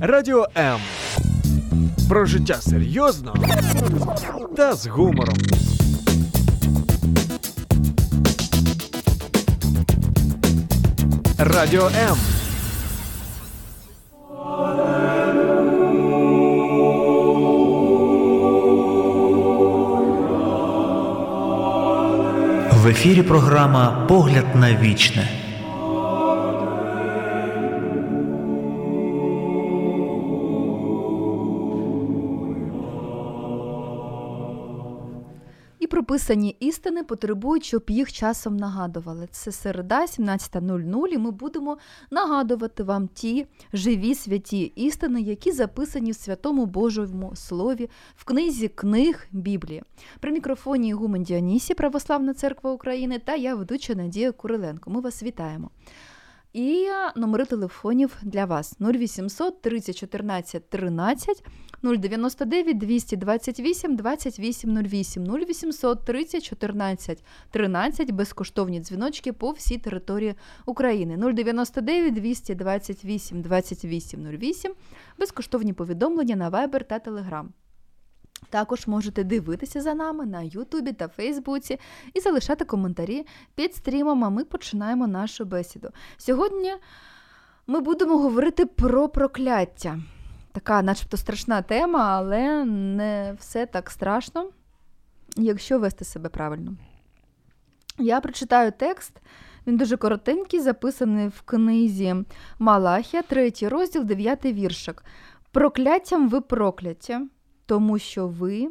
Радіо М. Про життя серйозно та з гумором. Радіо М. В ефірі програма Погляд на вічне. І прописані істини потребують, щоб їх часом нагадували. Це середа, 17.00, і ми будемо нагадувати вам ті живі святі істини, які записані в святому Божому Слові в книзі книг Біблії. При мікрофоні Ігумен Діонісі, Православна Церква України, та я ведуча Надія Куриленко. Ми вас вітаємо. І номери телефонів для вас 0800 30 14 13 099 228 28 08 0800 30 14 13 безкоштовні дзвіночки по всій території України 099 228 28 08 безкоштовні повідомлення на Viber та Telegram. Також можете дивитися за нами на Ютубі та Фейсбуці і залишати коментарі під стрімом, а ми починаємо нашу бесіду. Сьогодні ми будемо говорити про прокляття. Така, начебто, страшна тема, але не все так страшно, якщо вести себе правильно. Я прочитаю текст, він дуже коротенький, записаний в книзі Малахія, 3 розділ, 9 віршик. Прокляттям ви прокляті тому що ви,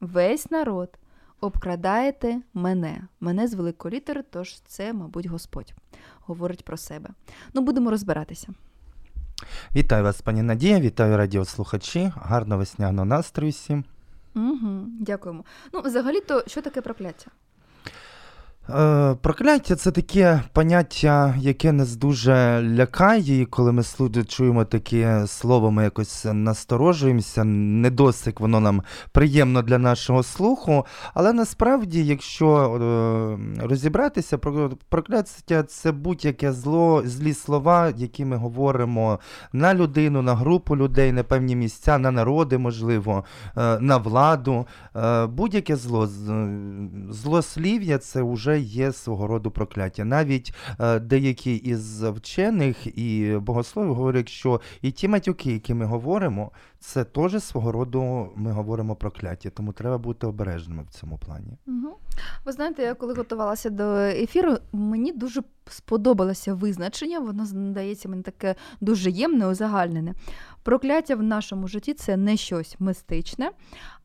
весь народ, обкрадаєте мене, мене з великої літери, тож це, мабуть, Господь говорить про себе. Ну, будемо розбиратися. Вітаю вас, пані Надія, вітаю радіослухачі, гарного весняного настрою всім. Угу, Дякуємо. Ну, взагалі-то, що таке прокляття? Е, Прокляття це таке поняття, яке нас дуже лякає, і коли ми чуємо таке слово, ми якось насторожуємося, не досить воно нам приємно для нашого слуху. Але насправді, якщо е, розібратися, прокляття це будь-яке зло, злі слова, які ми говоримо на людину, на групу людей, на певні місця, на народи, можливо, е, на владу. Будь-яке зло, злослів'я це вже є свого роду прокляття. Навіть е, деякі із вчених і богословів говорять, що і ті матюки, які ми говоримо, це теж свого роду ми говоримо прокляття, тому треба бути обережними в цьому плані. Ви знаєте, я коли готувалася до ефіру, мені дуже сподобалося визначення, воно здається мені таке дуже ємне, узагальнене. Прокляття в нашому житті це не щось мистичне,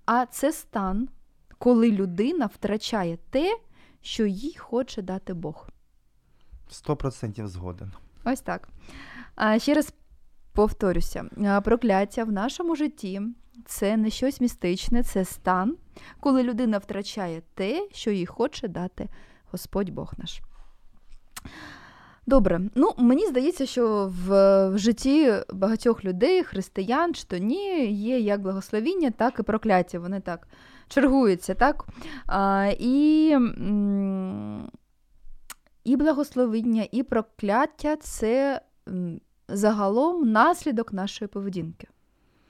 а це стан, коли людина втрачає те, що їй хоче дати Бог. Сто процентів згоден. Ось так. А, Ще раз повторюся: прокляття в нашому житті це не щось містичне, це стан, коли людина втрачає те, що їй хоче дати Господь Бог наш. Добре, ну мені здається, що в, в житті багатьох людей, християн чи то ні, є як благословіння, так і прокляття. Вони так чергуються, так? А, І і благословіння, і прокляття це загалом наслідок нашої поведінки.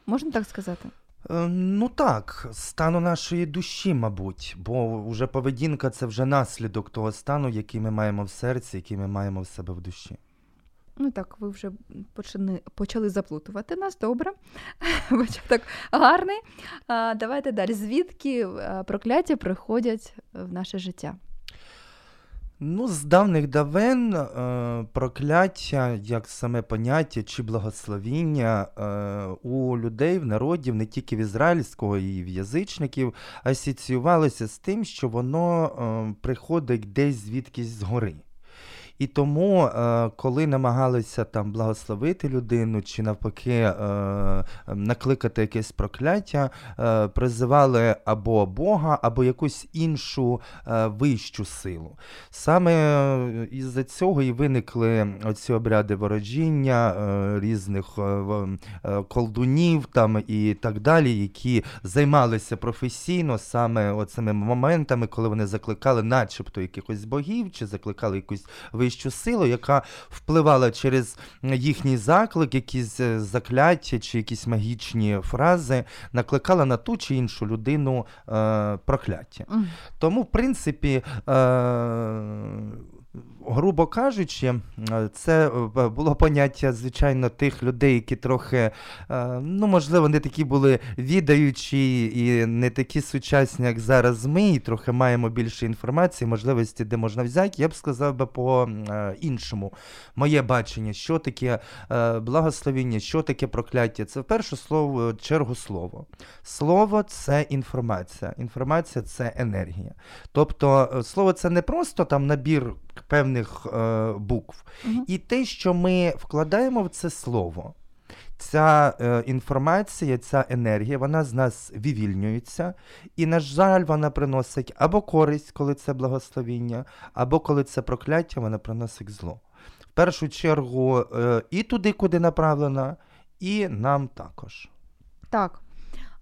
Можна так сказати? Е, ну так, стану нашої душі, мабуть, бо вже поведінка це вже наслідок того стану, який ми маємо в серці, який ми маємо в себе в душі. Ну так, ви вже почали почали заплутувати нас, добре. Початок гарний. А, Давайте далі. Звідки прокляття приходять в наше життя? Ну, з давних давен е, прокляття, як саме поняття чи благословіння е, у людей, в народів, не тільки в ізраїльського і в язичників, асоціювалося з тим, що воно е, приходить десь звідкись згори. І тому, е, коли намагалися там благословити людину чи навпаки е, накликати якесь прокляття, е, призивали або Бога, або якусь іншу вищу силу. Саме із-за цього і виникли оці обряди ворожіння, різних колдунів там і так далі, які займалися професійно саме оцими моментами, коли вони закликали, начебто, якихось богів, чи закликали якусь вищу вищу силу, яка впливала через їхній заклик, якісь е, закляття чи якісь магічні фрази, накликала на ту чи іншу людину е, прокляття. Тому, в принципі, е, грубо кажучи, це е, було поняття, звичайно, тих людей, які трохи, е, ну, можливо, не такі були відаючі і не такі сучасні, як зараз ми, і трохи маємо більше інформації, можливості, де можна взяти. Я б сказав би по е. Моє бачення, що таке благословіння, що таке прокляття. Це в першу слово, чергу слово. Слово це інформація. Інформація це енергія. Тобто слово це не просто там набір певних е, букв. Мгм. І те, що ми вкладаємо в це слово, ця е, інформація, ця енергія, вона з нас вивільнюється, і, на жаль, вона приносить або користь, коли це благословіння, або коли це прокляття, вона приносить зло. В першу чергу е, і туди, куди направлена, і нам також. Так.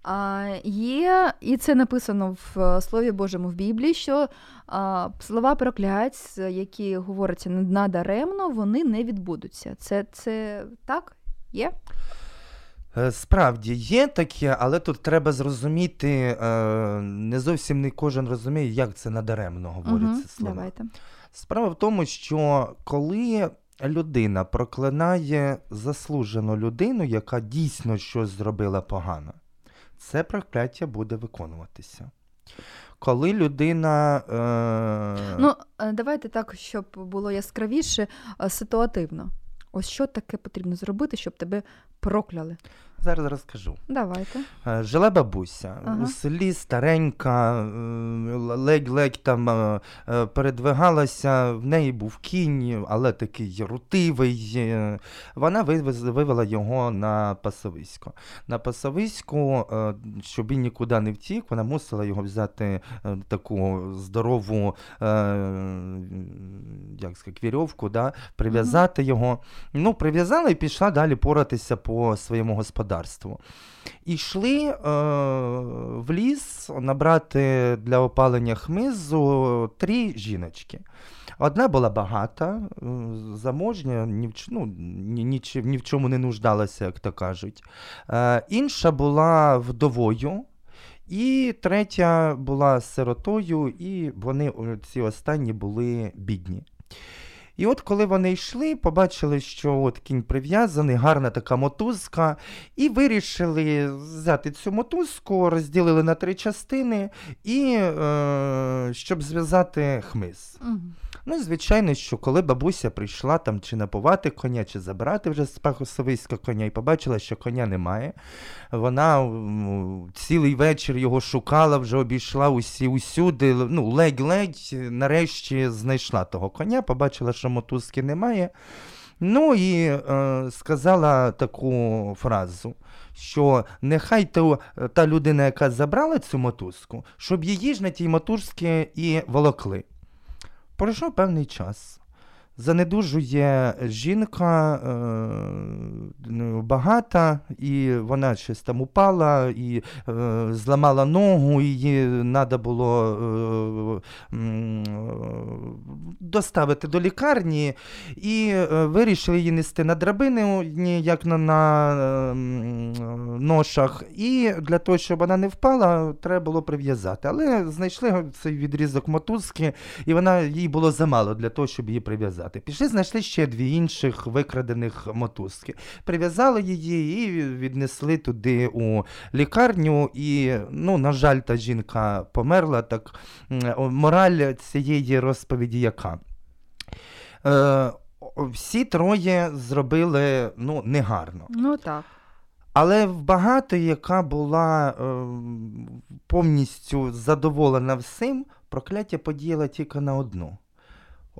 А, є, і це написано в е, Слові Божому в Біблії, що а, слова проклять, які говоряться надаремно, вони не відбудуться. Це, це так? Є? Е, Справді є таке, але тут треба зрозуміти, е, не зовсім не кожен розуміє, як це надаремно говорять Мгм, ці слова. Давайте. Справа в тому, що коли людина проклинає заслужену людину, яка дійсно щось зробила погано, це прокляття буде виконуватися. Коли людина. Е... Ну, е, давайте так, щоб було яскравіше, е, ситуативно. Ось що таке потрібно зробити, щоб тебе прокляли? Зараз розкажу. Давайте. Е, Жила бабуся Ага. у селі старенька, е, ледь-ледь там е, передвигалася, в неї був кінь, але такий рутивий. Вона вивела його на пасовисько. На пасовиську, е, щоб він нікуди не втік, вона мусила його взяти таку здорову як сказати, вірьовку, да, прив'язати його. Ну, прив'язала і пішла далі поратися по своєму господарству. І йшли е, в ліс набрати для опалення хмизу три жіночки. Одна була багата, е, заможня, ні в, ну, ні, ні, в чому не нуждалася, як то кажуть. Е, інша була вдовою. І третя була сиротою, і вони ці останні були бідні. І от коли вони йшли, побачили, що от кінь прив'язаний, гарна така мотузка, і вирішили взяти цю мотузку, розділили на три частини, і е, щоб зв'язати хмиз. Мгм. Ну, звичайно, що коли бабуся прийшла там чи напувати коня, чи забирати вже з пахосовиська коня, і побачила, що коня немає. Вона цілий вечір його шукала, вже обійшла усі усюди. Ну, ледь-ледь, нарешті знайшла того коня, побачила, що мотузки немає. Ну і е, сказала таку фразу, що нехай то, та людина, яка забрала цю мотузку, щоб її ж на тій мотузці і волокли. Пройшов певний час. Занедужує жінка е, ну, багата, і вона щось там упала, і е, зламала ногу, її треба було е, доставити до лікарні, і вирішили її нести на драбини, як на, на е, ношах. І для того, щоб вона не впала, треба було прив'язати. Але знайшли цей відрізок мотузки, і вона їй було замало для того, щоб її прив'язати. Пішли, знайшли ще дві інших викрадених мотузки. Прив'язали її і віднесли туди у лікарню. І, ну, на жаль, та жінка померла. Так мораль цієї розповіді яка? Е, всі троє зробили ну, негарно. Ну так. Але в багатої, яка була е, повністю задоволена всім, прокляття подіяла тільки на одну.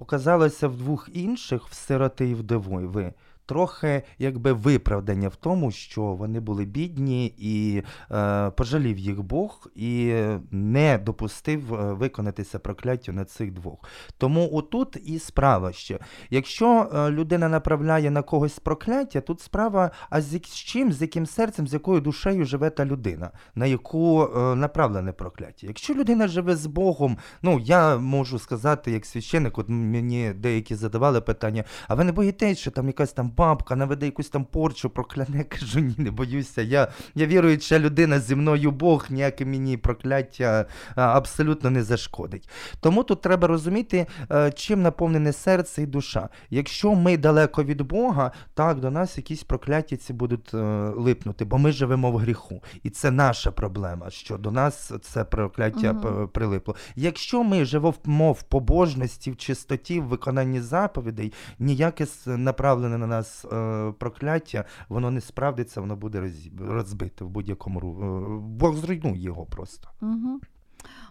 Оказалося в двох інших, в сироти і вдови, трохи якби виправдання в тому, що вони були бідні, і е, пожалів їх Бог і не допустив е, виконатися прокляттю на цих двох. Тому отут і справа ще. Якщо е, людина направляє на когось прокляття, тут справа, а з, чим, з яким серцем, з якою душею живе та людина, на яку е, направлене прокляття. Якщо людина живе з Богом, ну я можу сказати, як священник, от мені деякі задавали питання, а ви не боїтесь, що там якась там бабка наведе якусь там порчу, прокляне? Кажу, ні, не боюся. Я, я віруюча людина зі мною Бог, ніяке мені прокляття абсолютно не зашкодить. Тому тут треба розуміти, е, чим наповнене серце і душа. Якщо ми далеко від Бога, так до нас якісь прокляття ці будуть е, липнути, бо ми живемо в гріху. І це наша проблема, що до нас це прокляття п- прилипло. Якщо ми живемо в побожності, в чистоті, в виконанні заповідей, ніяке направлене на нас е, прокляття, воно не справдиться, воно буде розбите в будь-якому ру- е, Бог зруйнує його просто. Угу.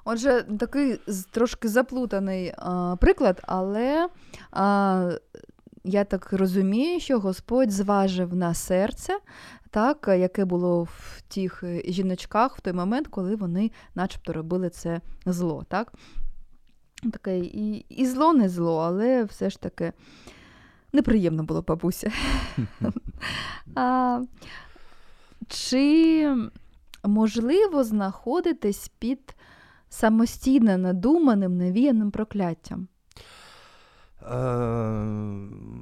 Отже, такий трошки заплутаний а, приклад, але а, я так розумію, що Господь зважив на серце, так, яке було в тих е, жіночках в той момент, коли вони начебто робили це зло. Так? Таке і, і зло не зло, але все ж таки неприємно було бабуся. а, чи можливо знаходитись під самостійно надуманим, навіяним прокляттям? Е,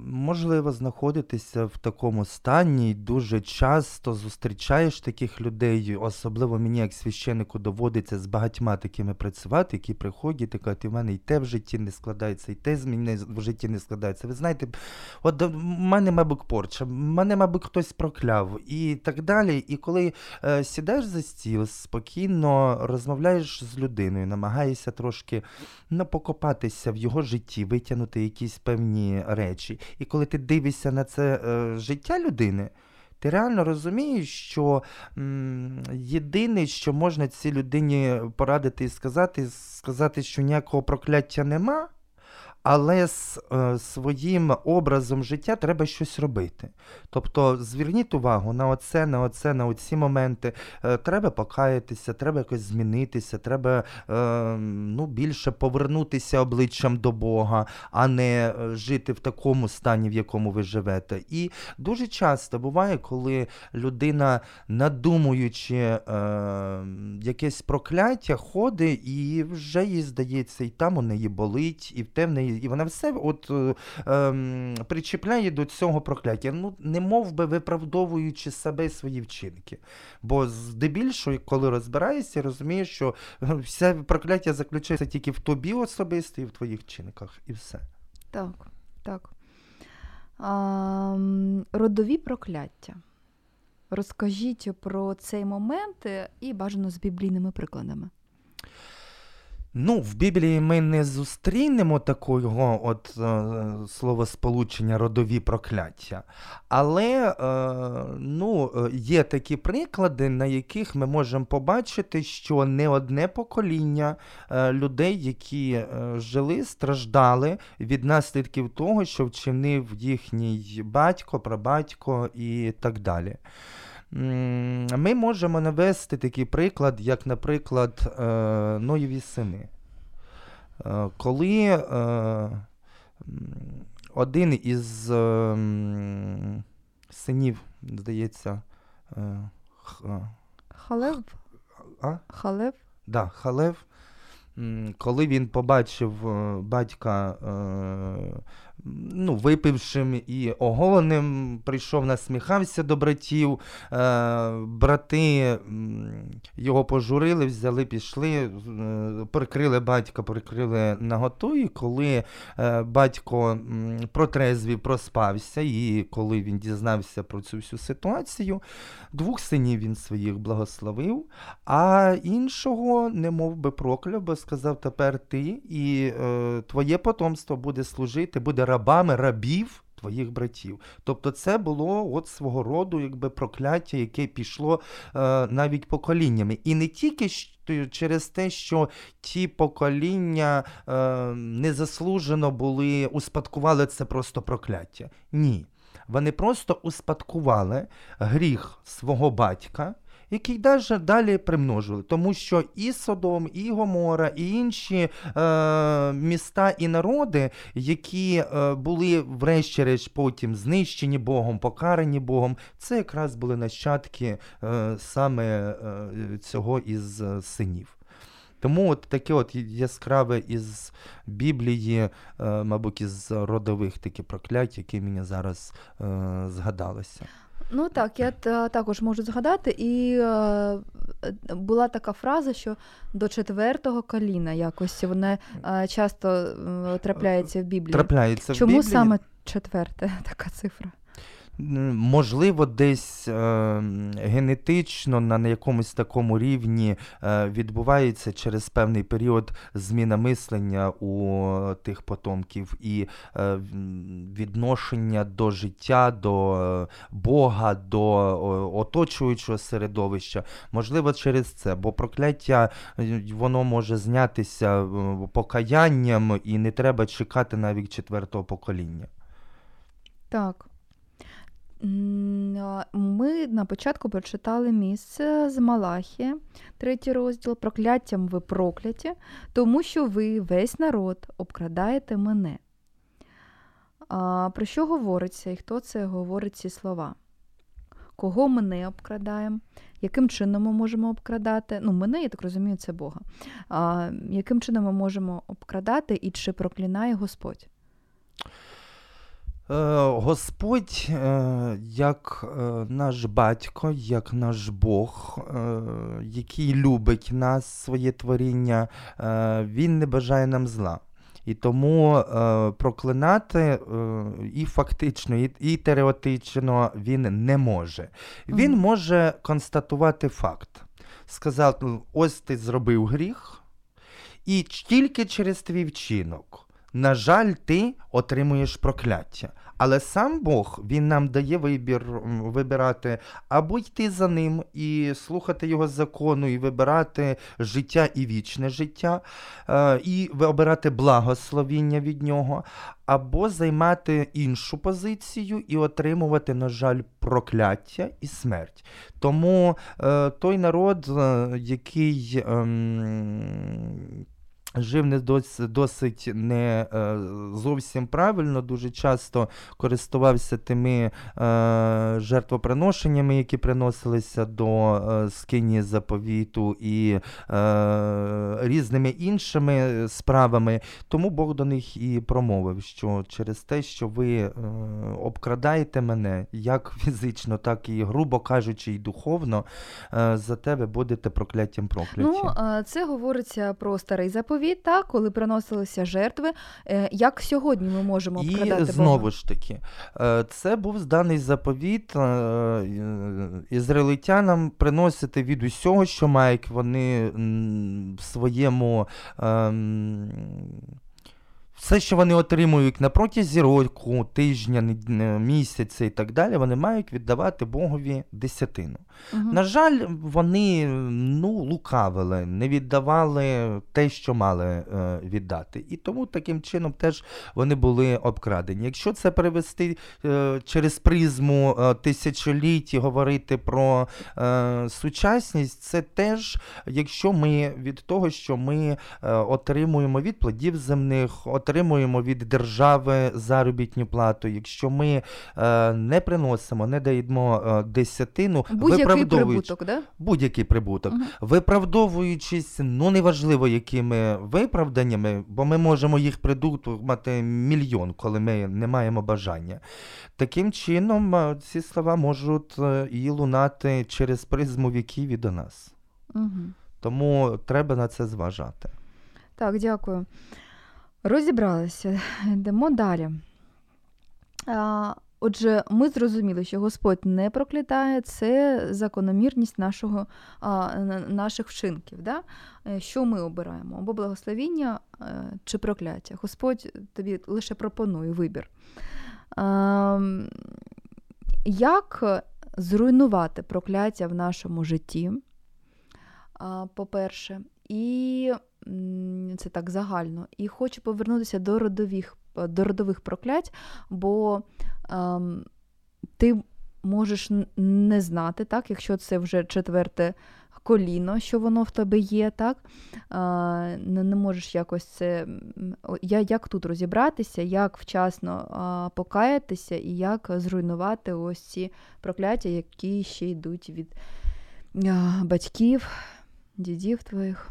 можливо, знаходитися в такому стані. Дуже часто зустрічаєш таких людей, особливо мені, як священнику, доводиться з багатьма такими працювати, які приходять і кажуть, в мене і те в житті не складається, і те з мене в житті не складається. Ви знаєте, от в мене, мабуть, порча, в мене, мабуть, хтось прокляв, і так далі. І коли е, сідаєш за стіл, спокійно розмовляєш з людиною, намагаєшся трошки ну, покопатися в його житті, витягнути якісь певні речі. І коли ти дивишся на це е, життя людини, ти реально розумієш, що м, єдине, що можна цій людині порадити і сказати, сказати, що ніякого прокляття нема. Але з е, своїм образом життя треба щось робити. Тобто зверніть увагу на оце, на оце, на оці моменти. Е, треба покаятися, треба якось змінитися, треба е, ну, більше повернутися обличчям до Бога, а не е, жити в такому стані, в якому ви живете. І дуже часто буває, коли людина, надумуючи е, якесь прокляття, ходить, і вже їй здається, і там у неї болить, і в те в неї, і вона все от, е, ем, причіпляє до цього прокляття. Ну, не мов би виправдовуючи себе і свої вчинки. Бо здебільшого, коли розбираєшся, розумієш, що е, все прокляття заключається тільки в тобі особисто і в твоїх вчинках, і все. Так, так. А, родові прокляття. Розкажіть про цей момент е, і бажано з біблійними прикладами. Ну, в Біблії ми не зустрінемо такого от е, словосполучення родові прокляття. Але е, ну, е, є такі приклади, на яких ми можемо побачити, що не одне покоління е, людей, які е, жили, страждали від наслідків того, що вчинив їхній батько, прабатько і так далі. Ми можемо навести такий приклад, як, наприклад, е, Ноєві сини. Е, Коли е, один із синів, здається, Халев? а? Халев? Да, Халев. Коли він побачив батька ну, випившим і оголеним, прийшов, насміхався до братів. Е, брати його пожурили, взяли, пішли, е, прикрили батька, прикрили наготу. І коли е, батько протрезвів, проспався, і коли він дізнався про цю всю ситуацію, двох синів він своїх благословив, а іншого не мов би прокляв, бо сказав, тепер ти і е, твоє потомство буде служити, буде рабами рабів твоїх братів. Тобто це було от свого роду якби прокляття, яке пішло е, навіть поколіннями. І не тільки через те, що ті покоління е, незаслужено були, успадкували це просто прокляття. Ні. Вони просто успадкували гріх свого батька, який даже далі примножили. Тому що і Содом, і Гомора, і інші е, міста і народи, які е, були врешті-решт потім знищені Богом, покарані Богом, це якраз були нащадки е, саме е, цього із е, синів. Тому от таке от яскраве із Біблії, е, мабуть, із родових такі проклять, які мені зараз е, згадалися. Ну так, я також можу згадати, і е, була така фраза, що до четвертого коліна якось вона е, часто е, трапляється в Біблії. Трапляється в Чому Біблії. саме четверте така цифра? Можливо, десь е, генетично на, на якомусь такому рівні е, відбувається через певний період зміна мислення у тих потомків і е, відношення до життя, до е, Бога, до оточуючого середовища. Можливо, через це, бо прокляття е, воно може знятися е, покаянням, і не треба чекати навіть четвертого покоління. Так. Ми на початку прочитали місце з Малахія, третій розділ. Прокляттям ви прокляті, тому що ви весь народ обкрадаєте мене. А, Про що говориться і хто це говорить ці слова? Кого ми не обкрадаємо? Яким чином ми можемо обкрадати? Ну, мене, я так розумію, це Бога. А, яким чином ми можемо обкрадати і чи проклинає Господь? Е, Господь, е, як е, наш батько, як наш Бог, який любить нас, своє творіння, Він не бажає нам зла. І тому е, проклинати е, і фактично, і, і теоретично він не може. Він може констатувати факт. Сказати, «Ну, ось ти зробив гріх, і тільки через твій вчинок. На жаль, ти отримуєш прокляття. Але сам Бог він нам дає вибір вибирати або йти за ним і слухати його закону, і вибирати життя і вічне життя, е, і обирати благословіння від нього, або займати іншу позицію і отримувати, на жаль, прокляття і смерть. Тому е, той народ, е, який. Жив не досить, досить не е, зовсім правильно, дуже часто користувався тими е, жертвоприношеннями, які приносилися до е, скині заповіту, і е, різними іншими справами. Тому Бог до них і промовив, що через те, що ви е, обкрадаєте мене як фізично, так і грубо кажучи, і духовно, е, за тебе будете прокляттям прокляті. Ну, це говориться про старий заповіт, так, коли приносилися жертви. Е, Як сьогодні ми можемо І знову ж таки, е, це був зданий заповіт е, ізраїльтянам приносити від усього, що мають вони в своєму. Все, що вони отримують на протязі року, тижня, місяця і так далі, вони мають віддавати Богові десятину. Мгм. На жаль, вони ну, лукавили, не віддавали те, що мали е, віддати. І тому таким чином теж вони були обкрадені. Якщо це перевести е, через призму е, тисячоліть і говорити про е, сучасність, це теж, якщо ми від того, що ми е, отримуємо від плодів земних, отримуємо від держави заробітну плату, якщо ми е, не приносимо, не даємо е, десятину, Будь-який виправдовуючи- прибуток, да? будь-який прибуток, Мгм. виправдовуючись, ну неважливо якими виправданнями, бо ми можемо їх придумати мільйон, коли ми не маємо бажання. Таким чином, е, ці слова можуть е, і лунати через призму віків і до нас. Угу. Тому треба на це зважати. Так, дякую. Розібралися. Йдемо далі. А, отже, ми зрозуміли, що Господь не проклятає, це закономірність нашого, а, наших вчинків. Да? Е, Що ми обираємо? Або благословіння е, чи прокляття. Господь тобі лише пропонує вибір. А, як зруйнувати прокляття в нашому житті? По-перше, і це так загально. І хочу повернутися до родових, до родових проклять, бо ем, ти можеш не знати, так, якщо це вже четверте коліно, що воно в тебе є, так? А, не, можеш якось це. Я, як тут розібратися, як вчасно а, покаятися і як зруйнувати ось ці прокляття, які ще йдуть від батьків, дідів твоїх.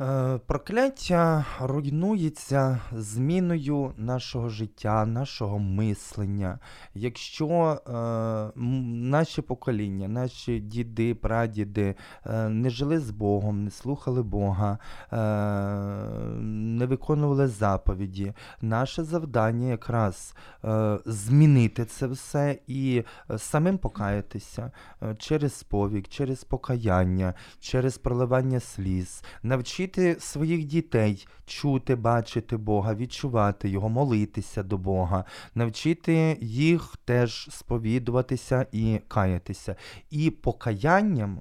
Е, Прокляття руйнується зміною нашого життя, нашого мислення. Якщо е, наші покоління, наші діди, прадіди е, не жили з Богом, не слухали Бога, е, не виконували заповіді, наше завдання якраз е, змінити це все і е, самим покаятися е, через сповік, через покаяння, через проливання сліз, навчити своїх дітей чути, бачити Бога, відчувати Його, молитися до Бога, навчити їх теж сповідуватися і каятися. І покаянням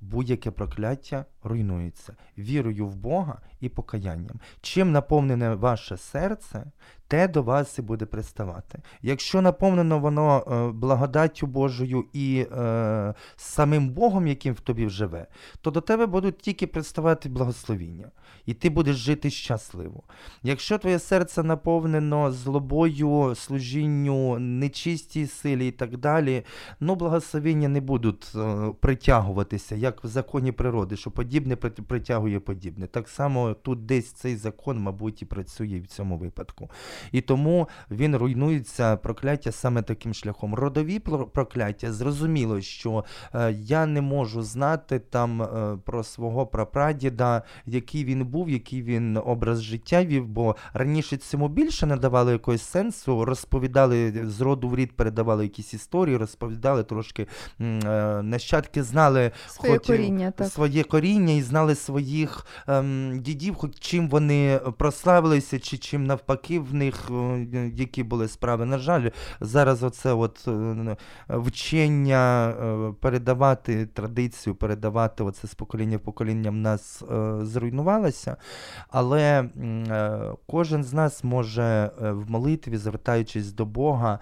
будь-яке прокляття руйнується. Вірою в Бога і покаянням. Чим наповнене ваше серце, те до вас і буде приставати. Якщо наповнено воно е, благодаттю Божою і е, самим Богом, яким в тобі живе, то до тебе будуть тільки приставати благословіння, і ти будеш жити щасливо. Якщо твоє серце наповнено злобою, служінню, нечистій силі і так далі, ну благословіння не будуть е, притягуватися, як в законі природи, що подібне притягує подібне. Так само тут десь цей закон, мабуть, і працює в цьому випадку. І тому він руйнується прокляття саме таким шляхом. Родові прокляття, зрозуміло, що е, я не можу знати там е, про свого прапрадіда, який він був, який він образ життя вів, бо раніше цьому більше надавали якогось сенсу, розповідали з роду в рід, передавали якісь історії, розповідали трошки е, нащадки знали Своє Хотів коріння, так. своє коріння і знали своїх ем, дідів, хоч чим вони прославилися, чи чим навпаки в них е, які були справи. На жаль, зараз оце от е, вчення е, передавати традицію, передавати оце з покоління в покоління в нас зруйнувалося. Але кожен з нас може в молитві, звертаючись до Бога,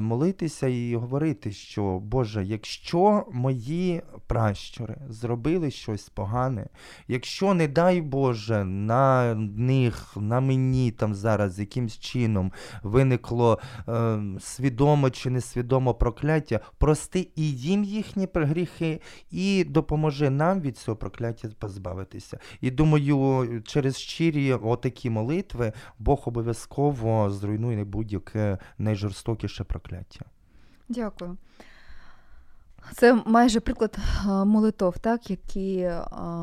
молитися і говорити, що Боже, якщо мої пращури зробили щось погане, якщо, не дай Боже, на них, на мені там зараз якимсь чином виникло е, свідомо чи несвідомо прокляття, прости і їм їхні гріхи, і допоможи нам від цього прокляття позбавитися. І думаю, через щирі отакі молитви Бог обов'язково зруйнує будь-яке найжорстокіше прокляття. Дякую. Це майже приклад молитов, так, які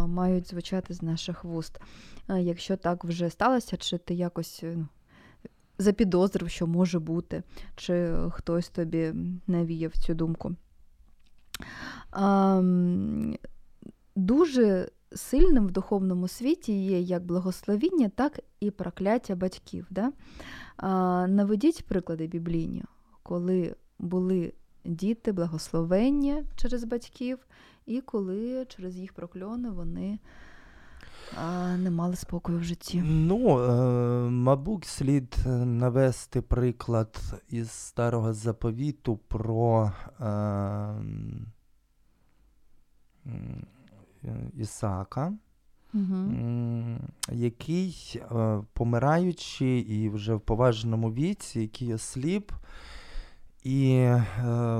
мають звучати з наших вуст. Якщо так вже сталося, чи ти якось е, запідозрив, що може бути, чи хтось тобі навіяв цю думку. А, дуже сильним в духовному світі є як благословіння, так і прокляття батьків. Да? А, наведіть приклади біблійні, коли були діти благословення через батьків, і коли через їх прокльони вони а, не мали спокою в житті. Ну, е, мабуть, слід е, навести приклад із старого заповіту про е, Ісаака, Угу. який, е, помираючи і вже в поважному віці, який осліп, і е,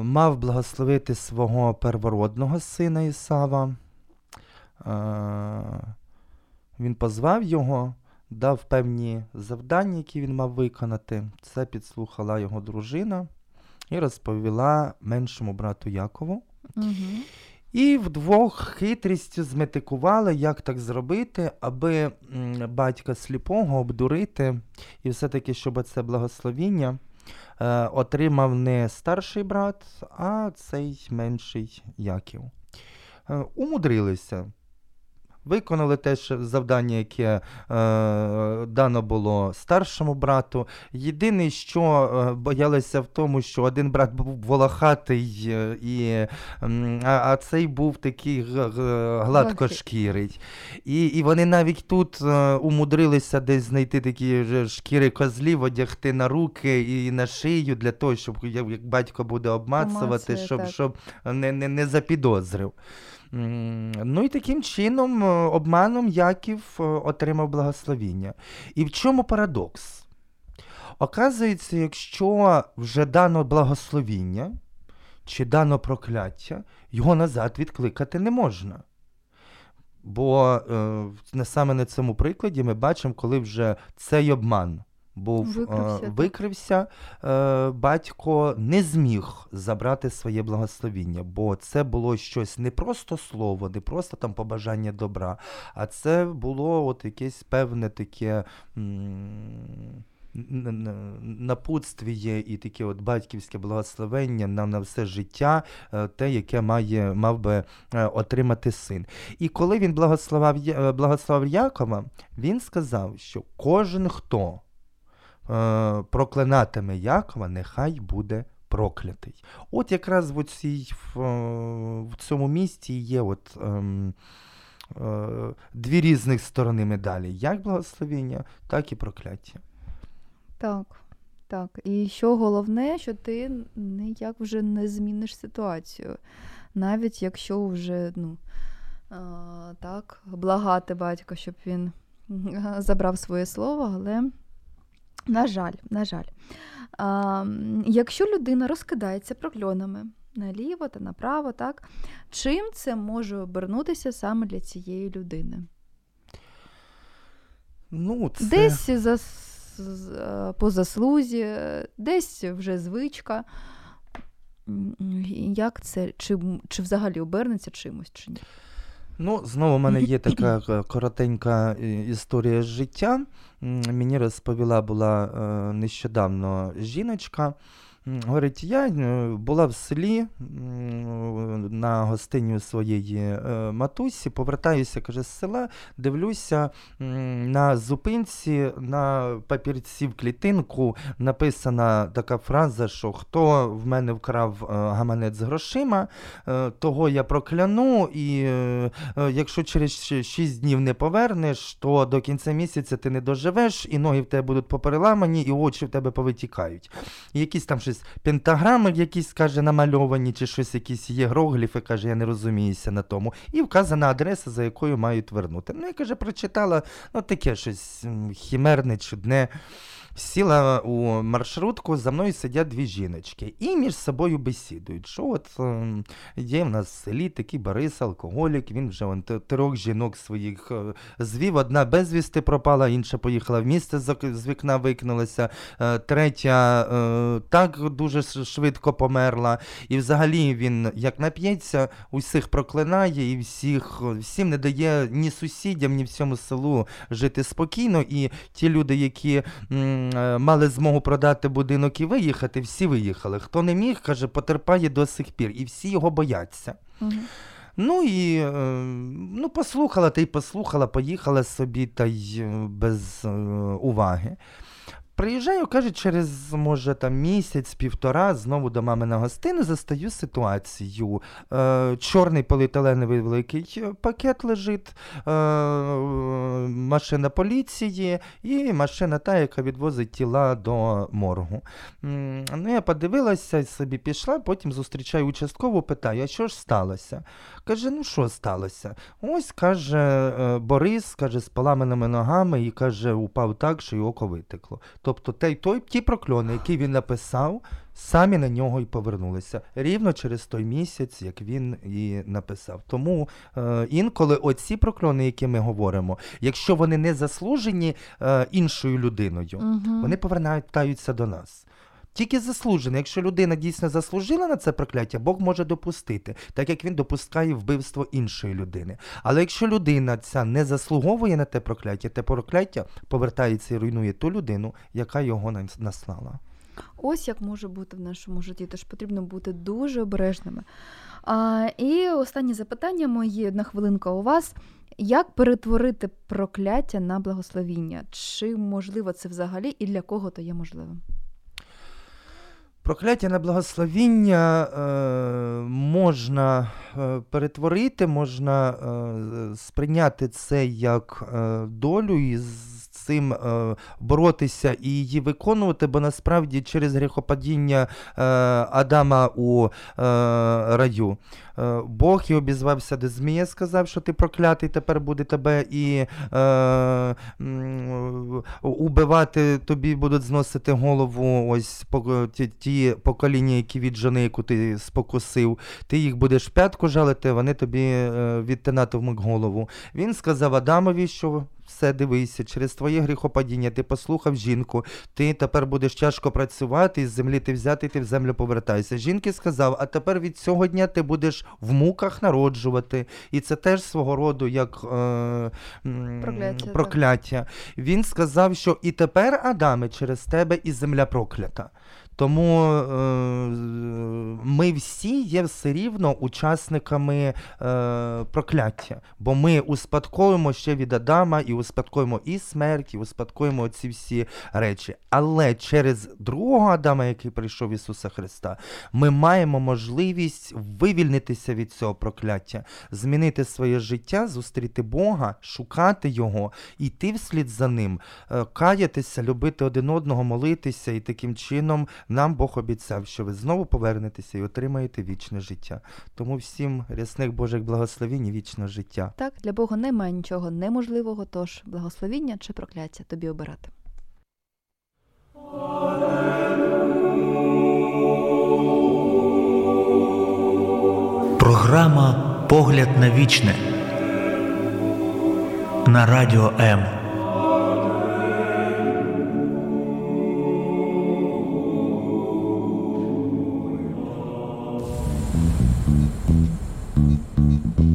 мав благословити свого первородного сина Ісава. Е, він позвав його, дав певні завдання, які він мав виконати. Це підслухала його дружина і розповіла меншому брату Якову. Угу. І вдвох хитрістю зметикували, як так зробити, аби батька сліпого обдурити, і все-таки, щоб це благословіння е, отримав не старший брат, а цей менший Яків. Е, умудрилися. Виконали те що завдання, яке е, дано було старшому брату. Єдине, що е, боялися в тому, що один брат був волохатий, е, і, а, а цей був такий г- г- гладкошкірий. І, і вони навіть тут е, умудрилися десь знайти такі ж шкіри козлів, одягти на руки і на шию для того, щоб як як батько буде обмацувати, Обмацує, щоб, так. щоб не, не, не запідозрив. Ну і таким чином, е, обманом Яків е, отримав благословіння. І в чому парадокс? Оказується, якщо вже дано благословіння чи дано прокляття, його назад відкликати не можна. Бо е, саме на цьому прикладі ми бачимо, коли вже цей обман був Викрився, е, викрився, е, батько не зміг забрати своє благословіння, бо це було щось не просто слово, не просто там побажання добра, а це було от якесь певне таке. Напутствіє і таке от батьківське благословення на, на все життя, е, те, яке має, мав би отримати син. І коли він благословив Якова, він сказав, що кожен, хто проклинатиме Якова, нехай буде проклятий. От якраз в, цій, е, в цьому місці є от, ем, е, дві різних сторони медалі: як благословення, так і прокляття. Так, так. І що головне, що ти ніяк вже не зміниш ситуацію. Навіть якщо вже ну, так, благати батька, щоб він забрав своє слово, але на жаль, на жаль. А, якщо людина розкидається прокльонами наліво та направо, так, чим це може обернутися саме для цієї людини? Ну, це... Десь за, е, по заслузі, десь вже звичка. Як це? Чи, чи взагалі обернеться чимось чи ні? Ну, знову в мене є така е, коротенька е, історія з життя. Мені розповіла була е, нещодавно жіночка. Говорить, я е, була в селі на гостині своєї е, матусі, повертаюся, каже, з села, дивлюся на зупинці, на папірці в клітинку написана така фраза, що хто в мене вкрав е, гаманець грошима, того я прокляну, і якщо через 6 днів не повернеш, то до кінця місяця ти не доживеш, і ноги в тебе будуть попереламані, і очі в тебе повитікають. І якісь там щось пентаграми, якісь, каже, намальовані, чи щось якісь єгрогліфи, каже, я не розуміюся на тому. І вказана адреса, за якою мають вернути. Ну, я каже, прочитала, ну таке щось хімерне, чудне. Сіла у маршрутку, за мною сидять дві жіночки і між собою бесідують. Що от ем, є в нас в селі такий Борис, алкоголік, він вже вон, т- трьох жінок своїх е, звів. Одна безвісти пропала, інша поїхала в місце, з вікна викинулася, е, третя е, так дуже швидко померла. І взагалі він як нап'ється, усіх проклинає і всіх, всім не дає ні сусідям, ні всьому селу жити спокійно. І ті люди, які мали змогу продати будинок і виїхати, всі виїхали. Хто не міг, каже, потерпає до сих пір. І всі його бояться. Угу. Ну і е, ну, послухала та й послухала, поїхала собі та й е, без е, уваги. Приїжджаю, каже, через може там місяць-півтора знову до мами на гостину застаю ситуацію. Е, чорний поліетиленовий великий пакет лежить, е, машина поліції і машина та, яка відвозить тіла до моргу. Ну, я подивилася, собі пішла, потім зустрічаю участкову, питаю, а що ж сталося? Каже, ну що сталося? Ось каже е, Борис, каже, з поламаними ногами і каже, упав так, що й око витекло. Тобто той, той, ті прокльони, які він написав, самі на нього й повернулися. Рівно через той місяць, як він і написав. Тому е, інколи оці прокльони, які ми говоримо, якщо вони не заслужені е, іншою людиною, Угу. вони повертаються до нас. Тільки заслужено. Якщо людина дійсно заслужила на це прокляття, Бог може допустити, так як він допускає вбивство іншої людини. Але якщо людина ця не заслуговує на те прокляття, те прокляття повертається і руйнує ту людину, яка його нас- наслала. Ось як може бути в нашому житті, тож потрібно бути дуже обережними. А, і останнє запитання моє, одна хвилинка у вас. Як перетворити прокляття на благословіння? Чи можливо це взагалі і для кого то є можливим? Прокляття на благословіння е, можна е, перетворити, можна е, сприйняти це як е, долю і цим е, боротися і її виконувати, бо насправді через гріхопадіння е, Адама у е, раю. Бог і обізвався до Змія, сказав, що ти проклятий, тепер буде тебе і е, убивати, тобі будуть зносити голову ось ті, ті покоління, які від жони, яку ти спокусив. Ти їх будеш п'ятку жалити, вони тобі відтинатимуть голову. Він сказав Адамові, що все, дивися, через твоє гріхопадіння ти послухав жінку, ти тепер будеш тяжко працювати, із землі ти взяти, ти в землю повертайся. Жінки сказав, а тепер від цього дня ти будеш в муках народжувати. І це теж свого роду як е, Прокляття, прокляття. Він сказав, що і тепер, Адаме, через тебе і земля проклята. Тому е, ми всі є все рівно учасниками е, прокляття, бо ми успадкуємо ще від Адама і успадкуємо і смерть, і успадкуємо ці всі речі. Але через другого Адама, який прийшов Ісуса Христа, ми маємо можливість вивільнитися від цього прокляття, змінити своє життя, зустріти Бога, шукати Його, йти вслід за ним, е, каятися, любити один одного, молитися, і таким чином нам Бог обіцяв, що ви знову повернетеся і отримаєте вічне життя. Тому всім рясних Божих благословінь і вічного життя. Так, для Бога немає нічого неможливого, тож благословіння чи прокляття тобі обирати. Програма Погляд на вічне на радіо М.